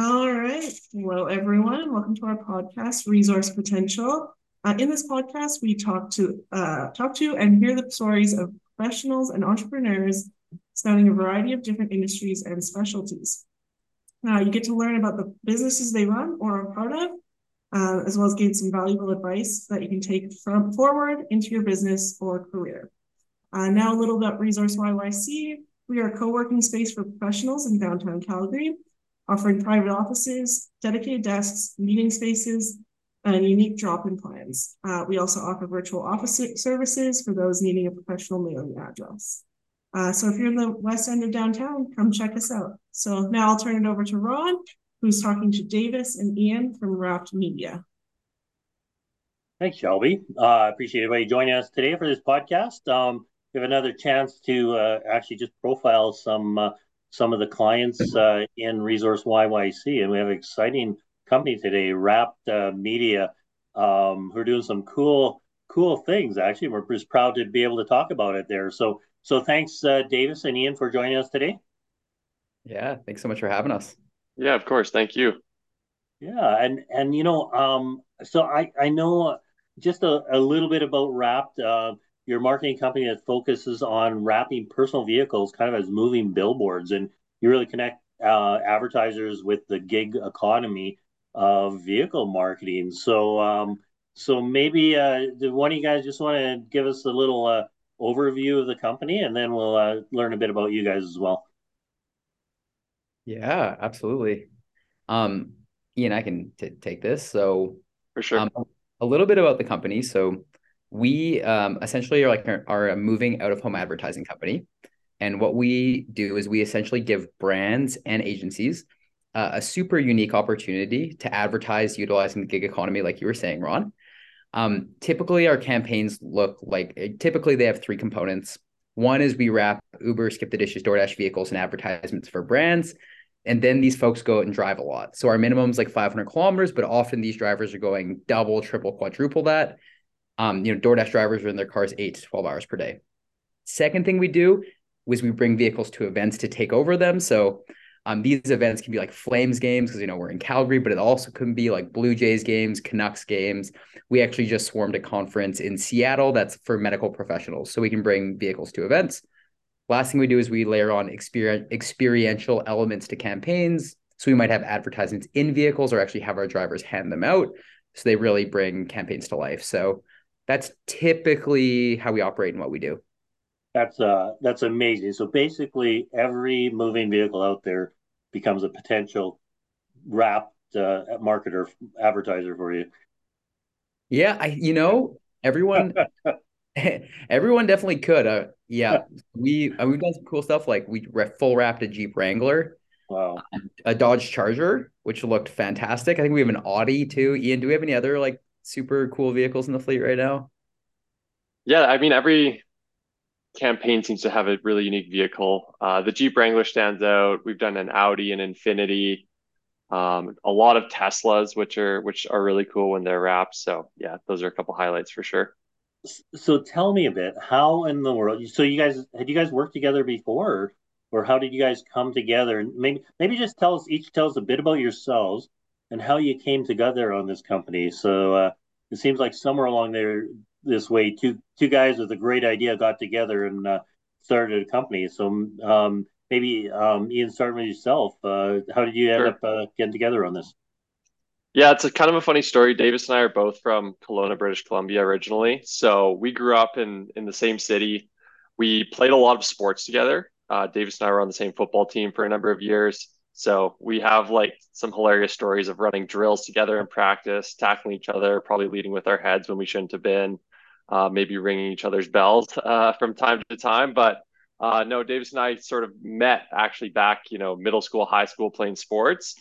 All right. Hello, everyone. Welcome to our podcast, Resource Potential. Uh, in this podcast, we talk to uh, talk to and hear the stories of professionals and entrepreneurs spanning a variety of different industries and specialties. Uh, you get to learn about the businesses they run or are part of, uh, as well as gain some valuable advice that you can take from forward into your business or career. Uh, now, a little about Resource YYC. We are a co-working space for professionals in downtown Calgary, offering private offices, dedicated desks, meeting spaces, and unique drop-in plans. Uh, we also offer virtual office services for those needing a professional mailing address. Uh, so if you're in the west end of downtown, come check us out. So now I'll turn it over to Ron, who's talking to Davis and Ian from Wrapped Media. Thanks, Shelby. I uh, appreciate everybody joining us today for this podcast. Um, we have another chance to uh, actually just profile some uh, some of the clients uh, in Resource YYC, and we have an exciting company today, Wrapped uh, Media, um, who are doing some cool cool things. Actually, we're just proud to be able to talk about it there. So so thanks, uh, Davis and Ian, for joining us today. Yeah, thanks so much for having us. Yeah, of course. Thank you. Yeah, and and you know, um, so I I know just a, a little bit about Wrapped. Uh, your marketing company that focuses on wrapping personal vehicles kind of as moving billboards, and you really connect uh, advertisers with the gig economy of vehicle marketing. So, um, so maybe uh, do one of you guys just want to give us a little uh, overview of the company, and then we'll uh, learn a bit about you guys as well. Yeah, absolutely. Um, Ian, I can t- take this. So, for sure, um, a little bit about the company. So, we um, essentially are like are a moving out of home advertising company, and what we do is we essentially give brands and agencies uh, a super unique opportunity to advertise utilizing the gig economy, like you were saying, Ron. Um, typically, our campaigns look like eh, typically they have three components. One is we wrap Uber, Skip the Dishes, DoorDash vehicles and advertisements for brands. And then these folks go out and drive a lot. So our minimum is like 500 kilometers, but often these drivers are going double, triple, quadruple that. Um, you know, DoorDash drivers are in their cars eight to 12 hours per day. Second thing we do is we bring vehicles to events to take over them. So um, these events can be like Flames games because you know we're in Calgary, but it also can be like Blue Jays games, Canucks games. We actually just swarmed a conference in Seattle that's for medical professionals, so we can bring vehicles to events. Last thing we do is we layer on experience, experiential elements to campaigns. So we might have advertisements in vehicles or actually have our drivers hand them out. So they really bring campaigns to life. So that's typically how we operate and what we do. That's uh that's amazing. So basically, every moving vehicle out there becomes a potential wrapped uh, marketer advertiser for you. Yeah, I you know everyone everyone definitely could. Uh, yeah, we uh, we've done some cool stuff like we full wrapped a Jeep Wrangler. Wow. A Dodge Charger, which looked fantastic. I think we have an Audi too. Ian, do we have any other like super cool vehicles in the fleet right now? Yeah, I mean every campaign seems to have a really unique vehicle. Uh, the Jeep Wrangler stands out. We've done an Audi and Infiniti, um, a lot of Teslas, which are which are really cool when they're wrapped. So yeah, those are a couple highlights for sure. So tell me a bit, how in the world? So you guys had you guys worked together before, or, or how did you guys come together? And maybe maybe just tell us each tell us a bit about yourselves and how you came together on this company. So uh, it seems like somewhere along there this way. Two two guys with a great idea got together and uh, started a company. So um, maybe um, Ian, start with yourself. Uh, how did you end sure. up uh, getting together on this? Yeah, it's a kind of a funny story. Davis and I are both from Kelowna, British Columbia originally. So we grew up in in the same city. We played a lot of sports together. Uh, Davis and I were on the same football team for a number of years. So we have like some hilarious stories of running drills together in practice, tackling each other, probably leading with our heads when we shouldn't have been uh, maybe ringing each other's bells uh, from time to time. But uh, no, Davis and I sort of met actually back, you know, middle school, high school playing sports.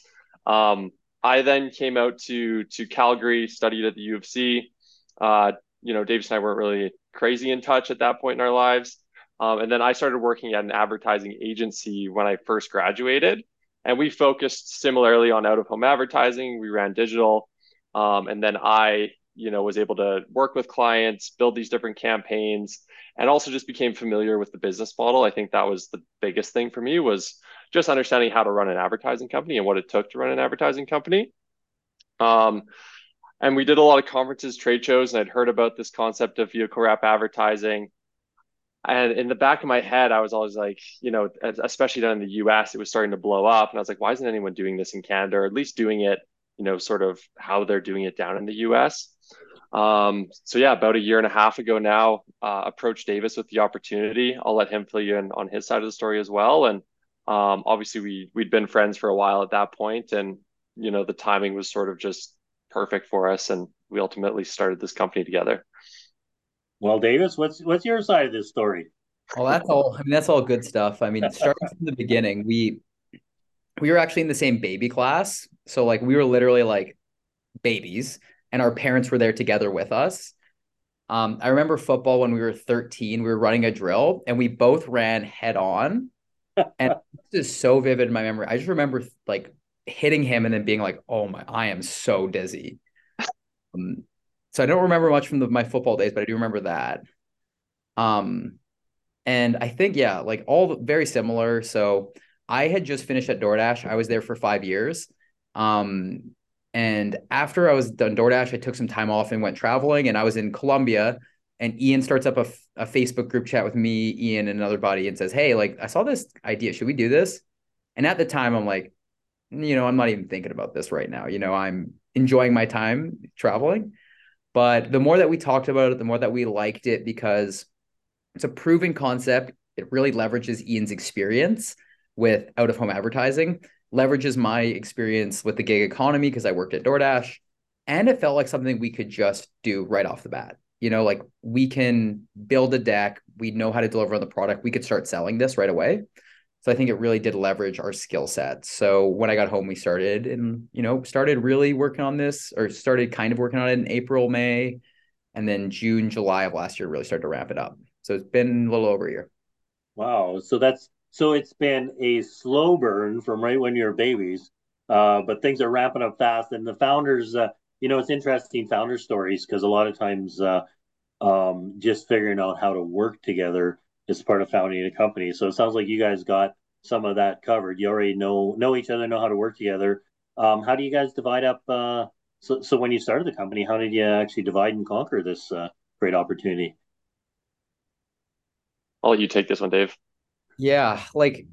Um, I then came out to to Calgary, studied at the U of C. Uh, you know, Davis and I weren't really crazy in touch at that point in our lives. Um, and then I started working at an advertising agency when I first graduated. And we focused similarly on out of home advertising. We ran digital. Um, and then I you know, was able to work with clients, build these different campaigns, and also just became familiar with the business model. I think that was the biggest thing for me was just understanding how to run an advertising company and what it took to run an advertising company. Um, and we did a lot of conferences, trade shows, and I'd heard about this concept of vehicle wrap advertising. And in the back of my head, I was always like, you know, especially down in the US, it was starting to blow up. And I was like, why isn't anyone doing this in Canada or at least doing it, you know, sort of how they're doing it down in the US? Um, so yeah, about a year and a half ago now, uh, approached Davis with the opportunity. I'll let him fill you in on his side of the story as well. And um, obviously, we we'd been friends for a while at that point, and you know, the timing was sort of just perfect for us, and we ultimately started this company together. Well, Davis, what's what's your side of this story? Well, that's all. I mean, that's all good stuff. I mean, starting from the beginning, we we were actually in the same baby class, so like we were literally like babies, and our parents were there together with us. Um, I remember football when we were 13, we were running a drill and we both ran head on. and this is so vivid in my memory. I just remember like hitting him and then being like, "Oh my, I am so dizzy." Um, so I don't remember much from the, my football days, but I do remember that. Um, and I think yeah, like all very similar. So I had just finished at DoorDash. I was there for five years. Um, and after I was done DoorDash, I took some time off and went traveling. And I was in Colombia. And Ian starts up a, a Facebook group chat with me, Ian, and another buddy, and says, "Hey, like I saw this idea. Should we do this?" And at the time, I'm like, you know, I'm not even thinking about this right now. You know, I'm enjoying my time traveling. But the more that we talked about it, the more that we liked it because it's a proven concept. It really leverages Ian's experience with out of home advertising, leverages my experience with the gig economy because I worked at DoorDash. And it felt like something we could just do right off the bat. You know, like we can build a deck, we know how to deliver on the product, we could start selling this right away. So I think it really did leverage our skill set. So when I got home, we started and, you know, started really working on this or started kind of working on it in April, May, and then June, July of last year, really started to ramp it up. So it's been a little over a year. Wow. So that's, so it's been a slow burn from right when you're babies, uh, but things are ramping up fast. And the founders, uh, you know, it's interesting founder stories because a lot of times, uh, um, just figuring out how to work together is part of founding a company. So it sounds like you guys got some of that covered. You already know know each other, know how to work together. Um, how do you guys divide up? Uh, so, so when you started the company, how did you actually divide and conquer this uh, great opportunity? I'll let you take this one, Dave. Yeah, like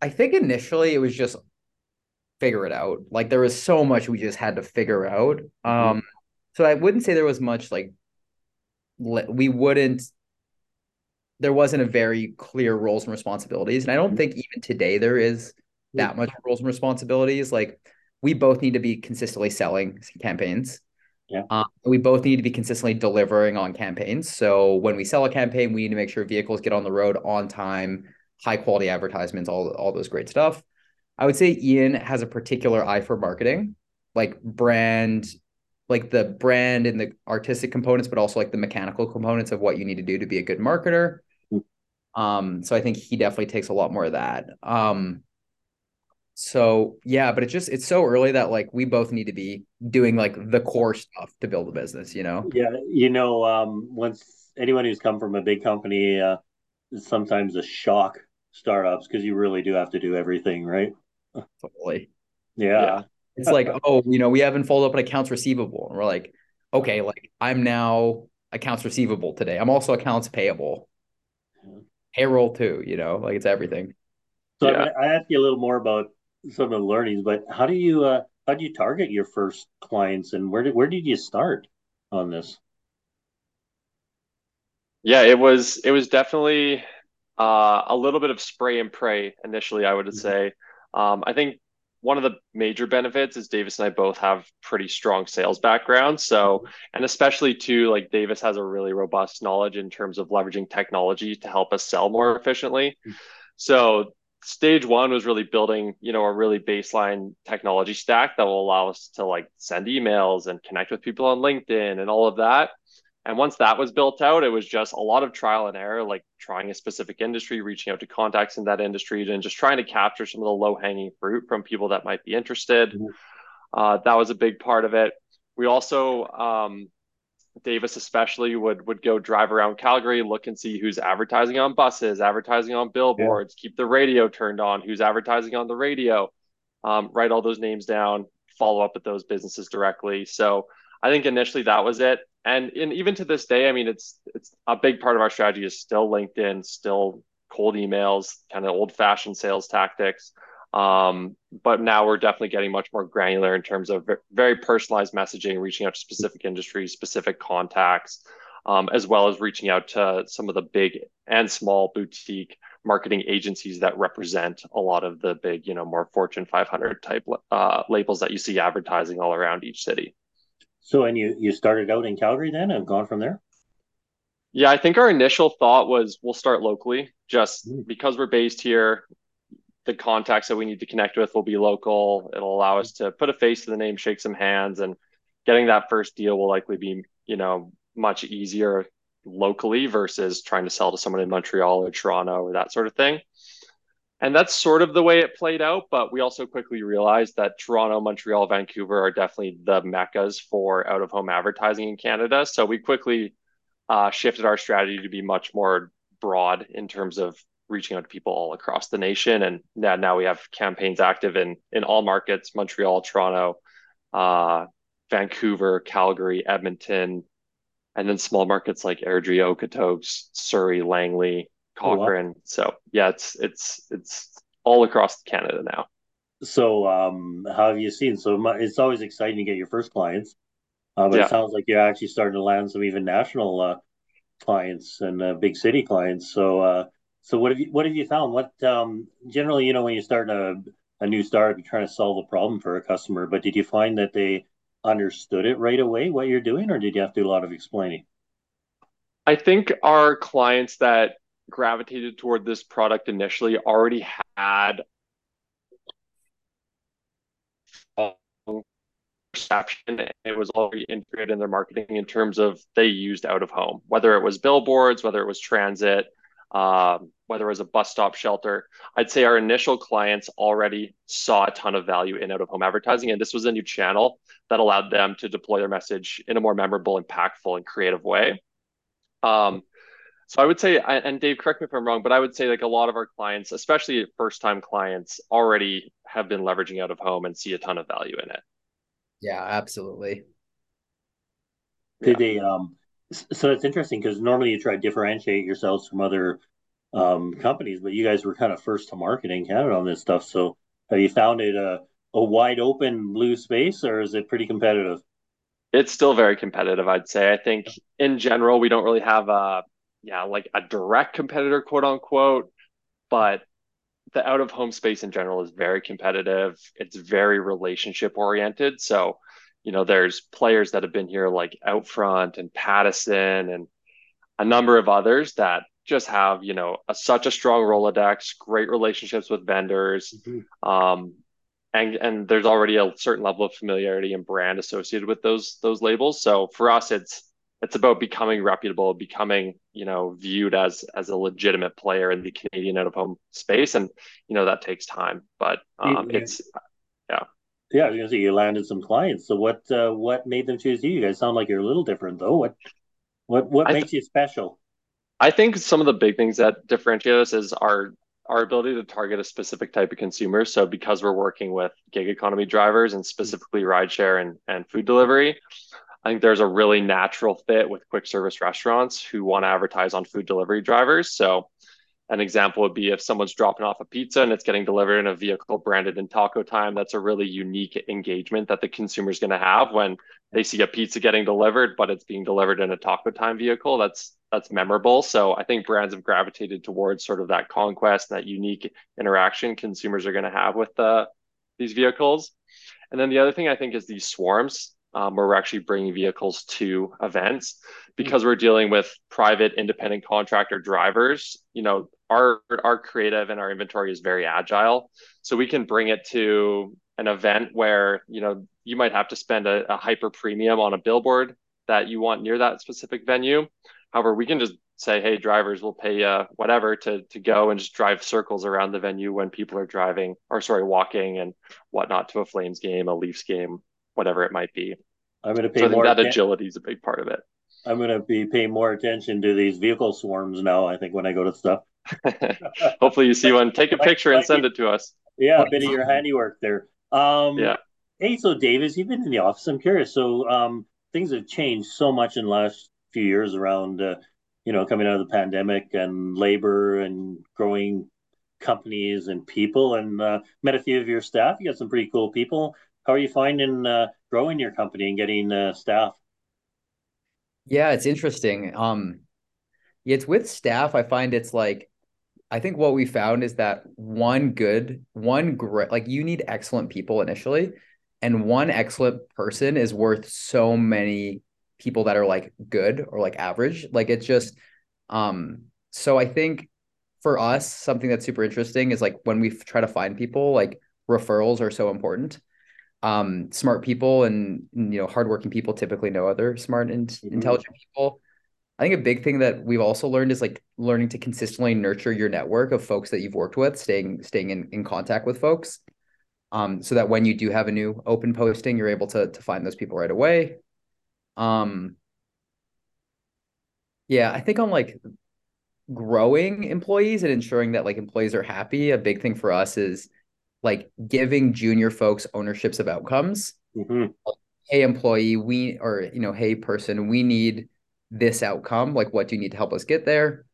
I think initially it was just figure it out. Like there was so much we just had to figure out. Mm-hmm. Um, so I wouldn't say there was much like we wouldn't there wasn't a very clear roles and responsibilities. And I don't mm-hmm. think even today there is that much roles and responsibilities. Like we both need to be consistently selling campaigns. Yeah. Um, we both need to be consistently delivering on campaigns. So when we sell a campaign, we need to make sure vehicles get on the road on time, high quality advertisements, all, all those great stuff. I would say Ian has a particular eye for marketing, like brand, like the brand and the artistic components, but also like the mechanical components of what you need to do to be a good marketer. Um, so I think he definitely takes a lot more of that. Um, so yeah, but it's just it's so early that like we both need to be doing like the core stuff to build a business, you know? Yeah, you know, um, once anyone who's come from a big company, uh, sometimes a shock startups because you really do have to do everything, right? Totally. Yeah. yeah. It's like, oh, you know, we haven't followed up an accounts receivable. And we're like, okay, like I'm now accounts receivable today. I'm also accounts payable payroll too, you know, like it's everything. So yeah. I, I ask you a little more about some of the learnings, but how do you uh, how do you target your first clients, and where did where did you start on this? Yeah, it was it was definitely uh, a little bit of spray and pray initially. I would mm-hmm. say. Um, I think one of the major benefits is Davis and I both have pretty strong sales backgrounds. So, and especially too, like Davis has a really robust knowledge in terms of leveraging technology to help us sell more efficiently. Hmm. So, stage one was really building, you know, a really baseline technology stack that will allow us to like send emails and connect with people on LinkedIn and all of that. And once that was built out, it was just a lot of trial and error, like trying a specific industry, reaching out to contacts in that industry, and just trying to capture some of the low hanging fruit from people that might be interested. Mm-hmm. Uh, that was a big part of it. We also, um, Davis especially would would go drive around Calgary, look and see who's advertising on buses, advertising on billboards, yeah. keep the radio turned on, who's advertising on the radio, um, write all those names down, follow up with those businesses directly. So I think initially that was it, and in, even to this day, I mean, it's it's a big part of our strategy is still LinkedIn, still cold emails, kind of old fashioned sales tactics. Um, but now we're definitely getting much more granular in terms of very personalized messaging, reaching out to specific industries, specific contacts, um, as well as reaching out to some of the big and small boutique marketing agencies that represent a lot of the big, you know, more Fortune 500 type uh, labels that you see advertising all around each city. So, and you you started out in Calgary then, and gone from there. Yeah, I think our initial thought was we'll start locally, just mm. because we're based here the contacts that we need to connect with will be local. It'll allow us to put a face to the name, shake some hands, and getting that first deal will likely be, you know, much easier locally versus trying to sell to someone in Montreal or Toronto or that sort of thing. And that's sort of the way it played out. But we also quickly realized that Toronto, Montreal, Vancouver are definitely the meccas for out of home advertising in Canada. So we quickly uh, shifted our strategy to be much more broad in terms of reaching out to people all across the nation. And now, now we have campaigns active in in all markets: Montreal, Toronto, uh, Vancouver, Calgary, Edmonton, and then small markets like Airdrie, Okotoks, Surrey, Langley, Cochrane. Oh, wow. So yeah, it's it's it's all across Canada now. So um, how have you seen? So it's always exciting to get your first clients, uh, but yeah. it sounds like you're actually starting to land some even national uh, clients and uh, big city clients. So uh, so what have you what have you found? What um, generally, you know, when you start a a new startup, you're trying to solve a problem for a customer, but did you find that they understood it right away what you're doing, or did you have to do a lot of explaining? I think our clients that gravitated toward this product initially already had perception it was already integrated in their marketing in terms of they used out of home whether it was billboards whether it was transit um, whether it was a bus stop shelter. I'd say our initial clients already saw a ton of value in out of home advertising. And this was a new channel that allowed them to deploy their message in a more memorable, impactful, and creative way. Um, so I would say, and Dave, correct me if I'm wrong, but I would say like a lot of our clients, especially first time clients, already have been leveraging out of home and see a ton of value in it. Yeah, absolutely. Did yeah. they um so it's interesting because normally you try to differentiate yourselves from other um, companies, but you guys were kind of first to market in Canada on this stuff. So have you found it a, a wide open blue space or is it pretty competitive? It's still very competitive, I'd say. I think in general, we don't really have a, yeah, like a direct competitor, quote unquote, but the out of home space in general is very competitive. It's very relationship oriented. So you know, there's players that have been here like Outfront and Pattison and a number of others that just have, you know, a, such a strong Rolodex, great relationships with vendors. Mm-hmm. Um, and, and there's already a certain level of familiarity and brand associated with those those labels. So for us, it's it's about becoming reputable, becoming you know viewed as as a legitimate player in the Canadian out of home space, and you know that takes time. But um, yeah. it's yeah. Yeah, I was gonna say you landed some clients. So what uh, what made them choose you? You guys sound like you're a little different though. What what what makes th- you special? I think some of the big things that differentiate us is our our ability to target a specific type of consumer. So because we're working with gig economy drivers and specifically rideshare and, and food delivery, I think there's a really natural fit with quick service restaurants who want to advertise on food delivery drivers. So an example would be if someone's dropping off a pizza and it's getting delivered in a vehicle branded in taco time that's a really unique engagement that the consumer is going to have when they see a pizza getting delivered but it's being delivered in a taco time vehicle. That's that's memorable. So i think brands have gravitated towards sort of that conquest that unique interaction consumers are going to have with the these vehicles. And then the other thing i think is these swarms um, where we're actually bringing vehicles to events because we're dealing with private independent contractor drivers. You know our our creative and our inventory is very agile. So we can bring it to an event where you know you might have to spend a, a hyper premium on a billboard that you want near that specific venue. However we can just say hey drivers will pay uh, whatever to to go and just drive circles around the venue when people are driving or sorry walking and whatnot to a flames game a leafs game whatever it might be i'm going to pay so more that agility is a big part of it I'm gonna be paying more attention to these vehicle swarms now. I think when I go to stuff. Hopefully, you see one. Take a picture and send it to us. Yeah, a bit of your handiwork there. Um, yeah. Hey, so Davis, you've been in the office. I'm curious. So um, things have changed so much in the last few years around, uh, you know, coming out of the pandemic and labor and growing companies and people. And uh, met a few of your staff. You got some pretty cool people. How are you finding uh, growing your company and getting uh, staff? Yeah, it's interesting. Um, it's with staff. I find it's like, I think what we found is that one good, one great, like you need excellent people initially, and one excellent person is worth so many people that are like good or like average. Like it's just, um, so I think for us, something that's super interesting is like when we try to find people, like referrals are so important. Um, smart people and you know hardworking people typically know other smart and mm-hmm. intelligent people. I think a big thing that we've also learned is like learning to consistently nurture your network of folks that you've worked with, staying staying in, in contact with folks. Um, so that when you do have a new open posting, you're able to to find those people right away. Um, yeah, I think on like growing employees and ensuring that like employees are happy, a big thing for us is like giving junior folks ownerships of outcomes. Mm-hmm. hey, employee, we or you know, hey person, we need this outcome. Like, what do you need to help us get there?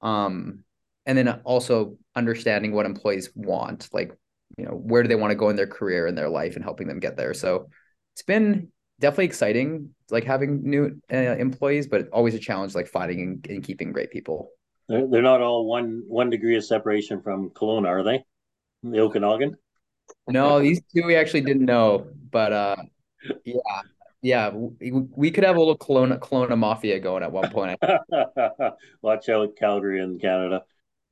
Um, and then also understanding what employees want, like you know, where do they want to go in their career and their life, and helping them get there. So it's been definitely exciting, like having new uh, employees, but always a challenge, like finding and, and keeping great people. They're, they're not all one one degree of separation from Kelowna, are they? The Okanagan? No, these two we actually didn't know, but uh, yeah, yeah, we, we could have a little Kelowna Kelowna mafia going at one point. Watch out, Calgary in Canada.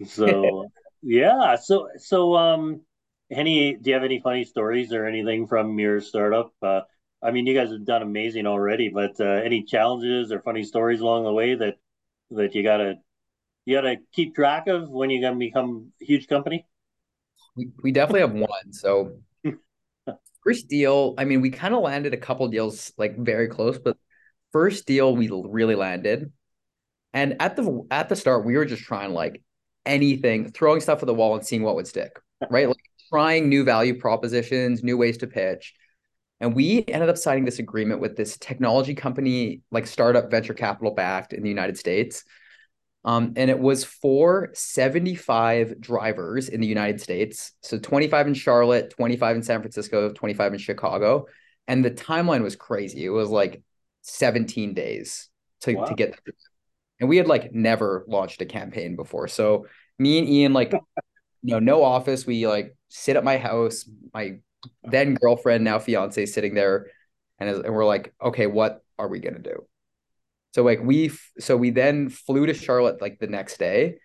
So yeah, so so um, any do you have any funny stories or anything from your startup? Uh, I mean, you guys have done amazing already, but uh, any challenges or funny stories along the way that that you gotta you gotta keep track of when you're gonna become a huge company? We we definitely have one. So first deal, I mean, we kind of landed a couple deals like very close, but first deal we really landed. And at the at the start, we were just trying like anything, throwing stuff at the wall and seeing what would stick, right? Like trying new value propositions, new ways to pitch. And we ended up signing this agreement with this technology company, like startup venture capital backed in the United States. Um, and it was for 75 drivers in the United States. So 25 in Charlotte, 25 in San Francisco, 25 in Chicago. And the timeline was crazy. It was like 17 days to, wow. to get there. And we had like never launched a campaign before. So me and Ian, like, you know, no office. We like sit at my house. My then girlfriend, now fiance, sitting there, and, and we're like, okay, what are we gonna do? So like we so we then flew to Charlotte like the next day.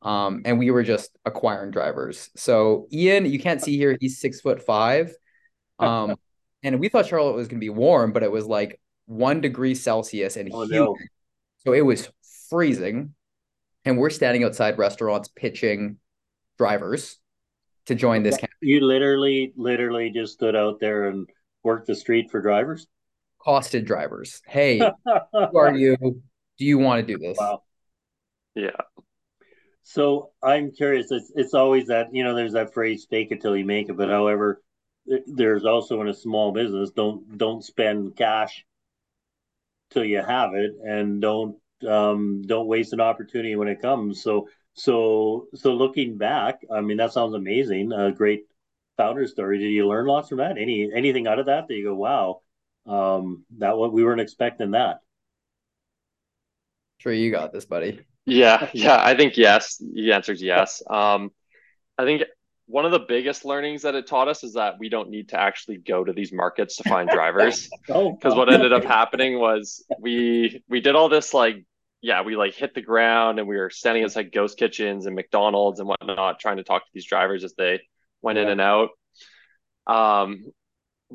Um, and we were just acquiring drivers. So Ian, you can't see here, he's six foot five. Um, and we thought Charlotte was gonna be warm, but it was like one degree Celsius and oh, humid. No. So it was freezing. And we're standing outside restaurants pitching drivers to join this campaign. You literally, literally just stood out there and worked the street for drivers? Costed drivers. Hey, who are you? Do you want to do this? Wow. Yeah. So I'm curious. It's it's always that you know there's that phrase "fake it till you make it," but however, there's also in a small business don't don't spend cash till you have it, and don't um, don't waste an opportunity when it comes. So so so looking back, I mean that sounds amazing. A great founder story. Did you learn lots from that? Any anything out of that that you go, wow, um, that what we weren't expecting that. Sure, you got this, buddy. Yeah, yeah, I think yes. The answer is yes. Um, I think one of the biggest learnings that it taught us is that we don't need to actually go to these markets to find drivers. oh, because what ended up happening was we we did all this like yeah, we like hit the ground and we were standing outside ghost kitchens and McDonald's and whatnot, trying to talk to these drivers as they went yeah. in and out. Um,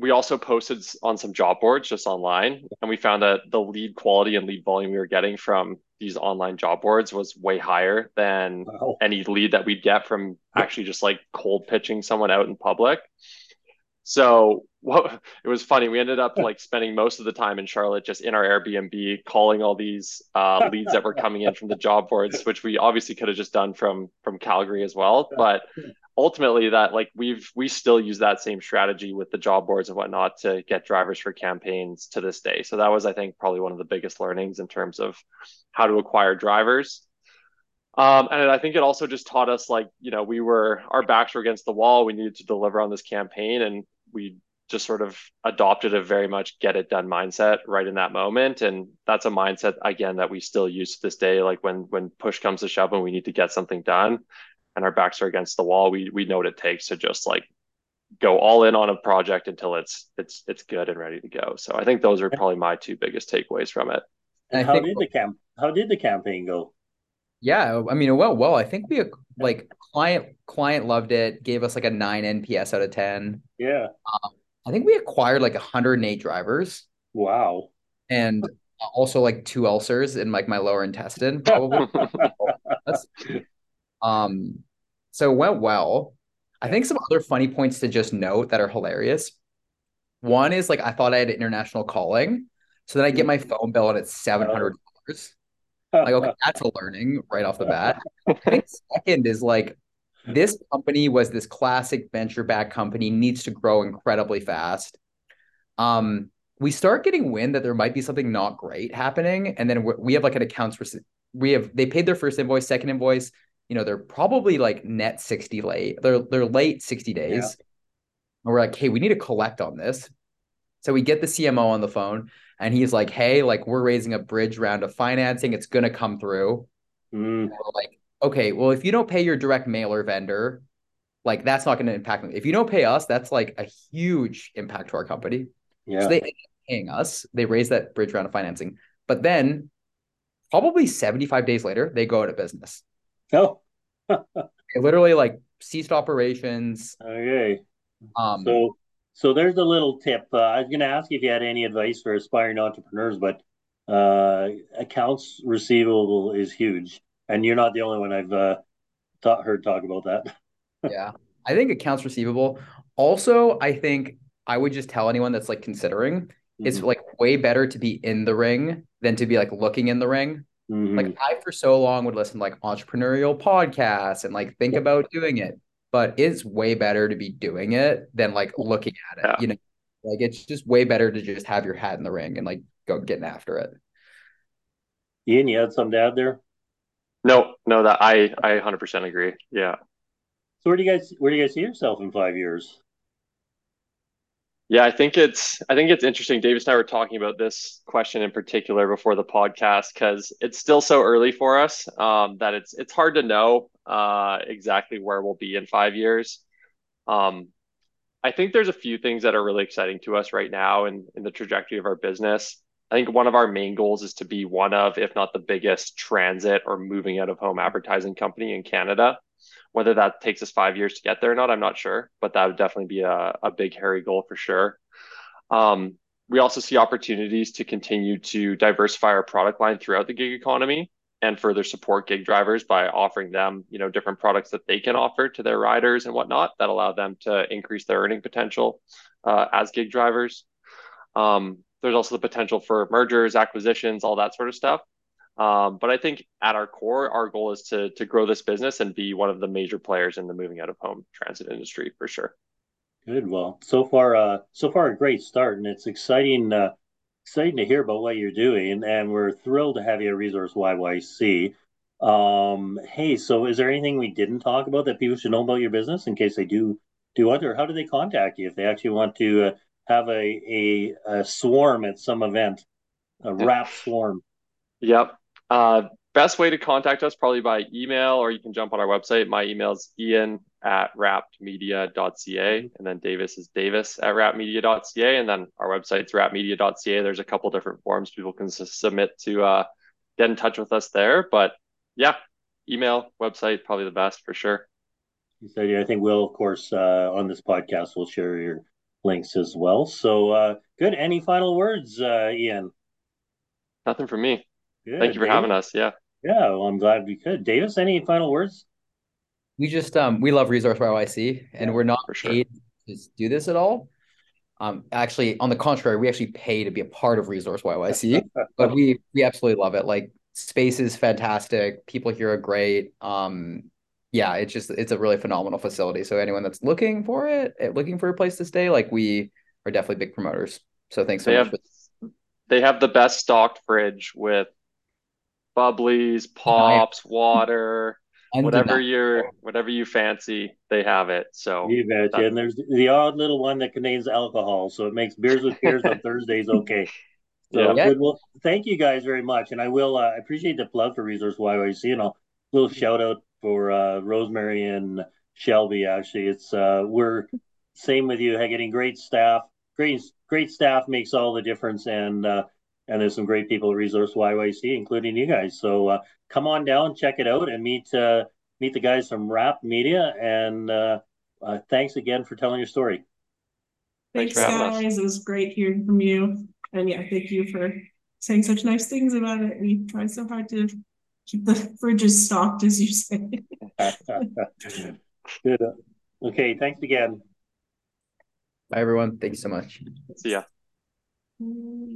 we also posted on some job boards just online, and we found that the lead quality and lead volume we were getting from these online job boards was way higher than wow. any lead that we'd get from actually just like cold pitching someone out in public. So what it was funny. We ended up like spending most of the time in Charlotte just in our Airbnb calling all these uh, leads that were coming in from the job boards, which we obviously could have just done from from Calgary as well. But ultimately that like we've we still use that same strategy with the job boards and whatnot to get drivers for campaigns to this day. So that was I think probably one of the biggest learnings in terms of how to acquire drivers. Um, and I think it also just taught us like, you know, we were our backs were against the wall. We needed to deliver on this campaign and we just sort of adopted a very much get it done mindset right in that moment and that's a mindset again that we still use to this day like when when push comes to shove and we need to get something done and our backs are against the wall we we know what it takes to just like go all in on a project until it's it's it's good and ready to go so i think those are probably my two biggest takeaways from it and how think, did the camp how did the campaign go yeah i mean well well i think we like client client loved it gave us like a 9 nps out of 10 yeah um, I think we acquired like 108 drivers. Wow. And also like two ulcers in like my lower intestine, probably. um, so it went well. I think some other funny points to just note that are hilarious. One is like I thought I had international calling. So then I get my phone bill and it's seven hundred dollars. Like, okay, that's a learning right off the bat. I think second is like this company was this classic venture back company, needs to grow incredibly fast. Um, we start getting wind that there might be something not great happening, and then we have like an accounts we have they paid their first invoice, second invoice. You know, they're probably like net 60 late. They're they're late 60 days. Yeah. And we're like, hey, we need to collect on this. So we get the CMO on the phone and he's like, hey, like we're raising a bridge round of financing. It's gonna come through. Mm. like, okay, well, if you don't pay your direct mailer vendor, like that's not going to impact them. If you don't pay us, that's like a huge impact to our company. Yeah. So they paying us, they raise that bridge round of financing. But then probably 75 days later, they go out of business. Oh. they literally like ceased operations. Okay. Um, so so there's a little tip. Uh, I was going to ask if you had any advice for aspiring entrepreneurs, but uh, accounts receivable is huge and you're not the only one I've uh, taught, heard talk about that. yeah, I think accounts receivable. Also, I think I would just tell anyone that's like considering mm-hmm. it's like way better to be in the ring than to be like looking in the ring. Mm-hmm. Like I for so long would listen to like entrepreneurial podcasts and like think about doing it, but it's way better to be doing it than like looking at it. Yeah. You know, like it's just way better to just have your hat in the ring and like go getting after it. Ian, you had some to add there? No, no, that I I 100% agree. Yeah. So where do you guys where do you guys see yourself in five years? Yeah, I think it's I think it's interesting. Davis and I were talking about this question in particular before the podcast because it's still so early for us um, that it's it's hard to know uh, exactly where we'll be in five years. Um, I think there's a few things that are really exciting to us right now in in the trajectory of our business. I think one of our main goals is to be one of, if not the biggest, transit or moving out of home advertising company in Canada. Whether that takes us five years to get there or not, I'm not sure, but that would definitely be a, a big, hairy goal for sure. Um, we also see opportunities to continue to diversify our product line throughout the gig economy and further support gig drivers by offering them, you know, different products that they can offer to their riders and whatnot that allow them to increase their earning potential uh, as gig drivers. Um, there's also the potential for mergers, acquisitions, all that sort of stuff. Um, but I think at our core, our goal is to to grow this business and be one of the major players in the moving out of home transit industry for sure. Good. Well, so far, uh, so far a great start, and it's exciting, uh, exciting to hear about what you're doing, and we're thrilled to have you at Resource YYC. Um, hey, so is there anything we didn't talk about that people should know about your business in case they do do want, or how do they contact you if they actually want to uh, have a, a, a swarm at some event, a wrap swarm. Yep. Uh, best way to contact us probably by email or you can jump on our website. My email is ian at wrappedmedia.ca and then Davis is Davis at wrappedmedia.ca and then our website's wrappedmedia.ca. There's a couple different forms people can submit to uh, get in touch with us there. But yeah, email, website, probably the best for sure. So yeah, I think we'll, of course, uh, on this podcast, we'll share your links as well. So uh, good. Any final words, uh, Ian? Nothing from me. Good. Thank you for David? having us. Yeah. Yeah, well, I'm glad we could. Davis, any final words? We just um we love Resource YYC and we're not sure. paid to do this at all. Um, actually, on the contrary, we actually pay to be a part of Resource YYC, but we we absolutely love it. Like space is fantastic. People here are great. Um, yeah, it's just it's a really phenomenal facility. So anyone that's looking for it, eh, looking for a place to stay, like we are definitely big promoters. So thanks so They much. have for- they have the best stocked fridge with bubblies, pops, water, whatever Undeniable. you're whatever you fancy, they have it. So You betcha. And there's the odd little one that contains alcohol, so it makes beers with beers on Thursdays okay. So Yeah. good. Well, thank you guys very much, and I will. Uh, appreciate the plug for Resource YYC, and I'll little shout out for uh, Rosemary and Shelby. Actually, it's uh, we're same with you. Getting great staff, great great staff makes all the difference, and uh, and there's some great people at Resource YYC, including you guys. So uh, come on down, check it out, and meet uh, meet the guys from Wrapped Media. And uh, uh, thanks again for telling your story. Thanks Thanks, for having us. guys. It was great hearing from you. And yeah, thank you for saying such nice things about it. We try so hard to keep the fridges stocked, as you say. Good. Okay, thanks again. Bye everyone. Thank you so much. see ya. Mm.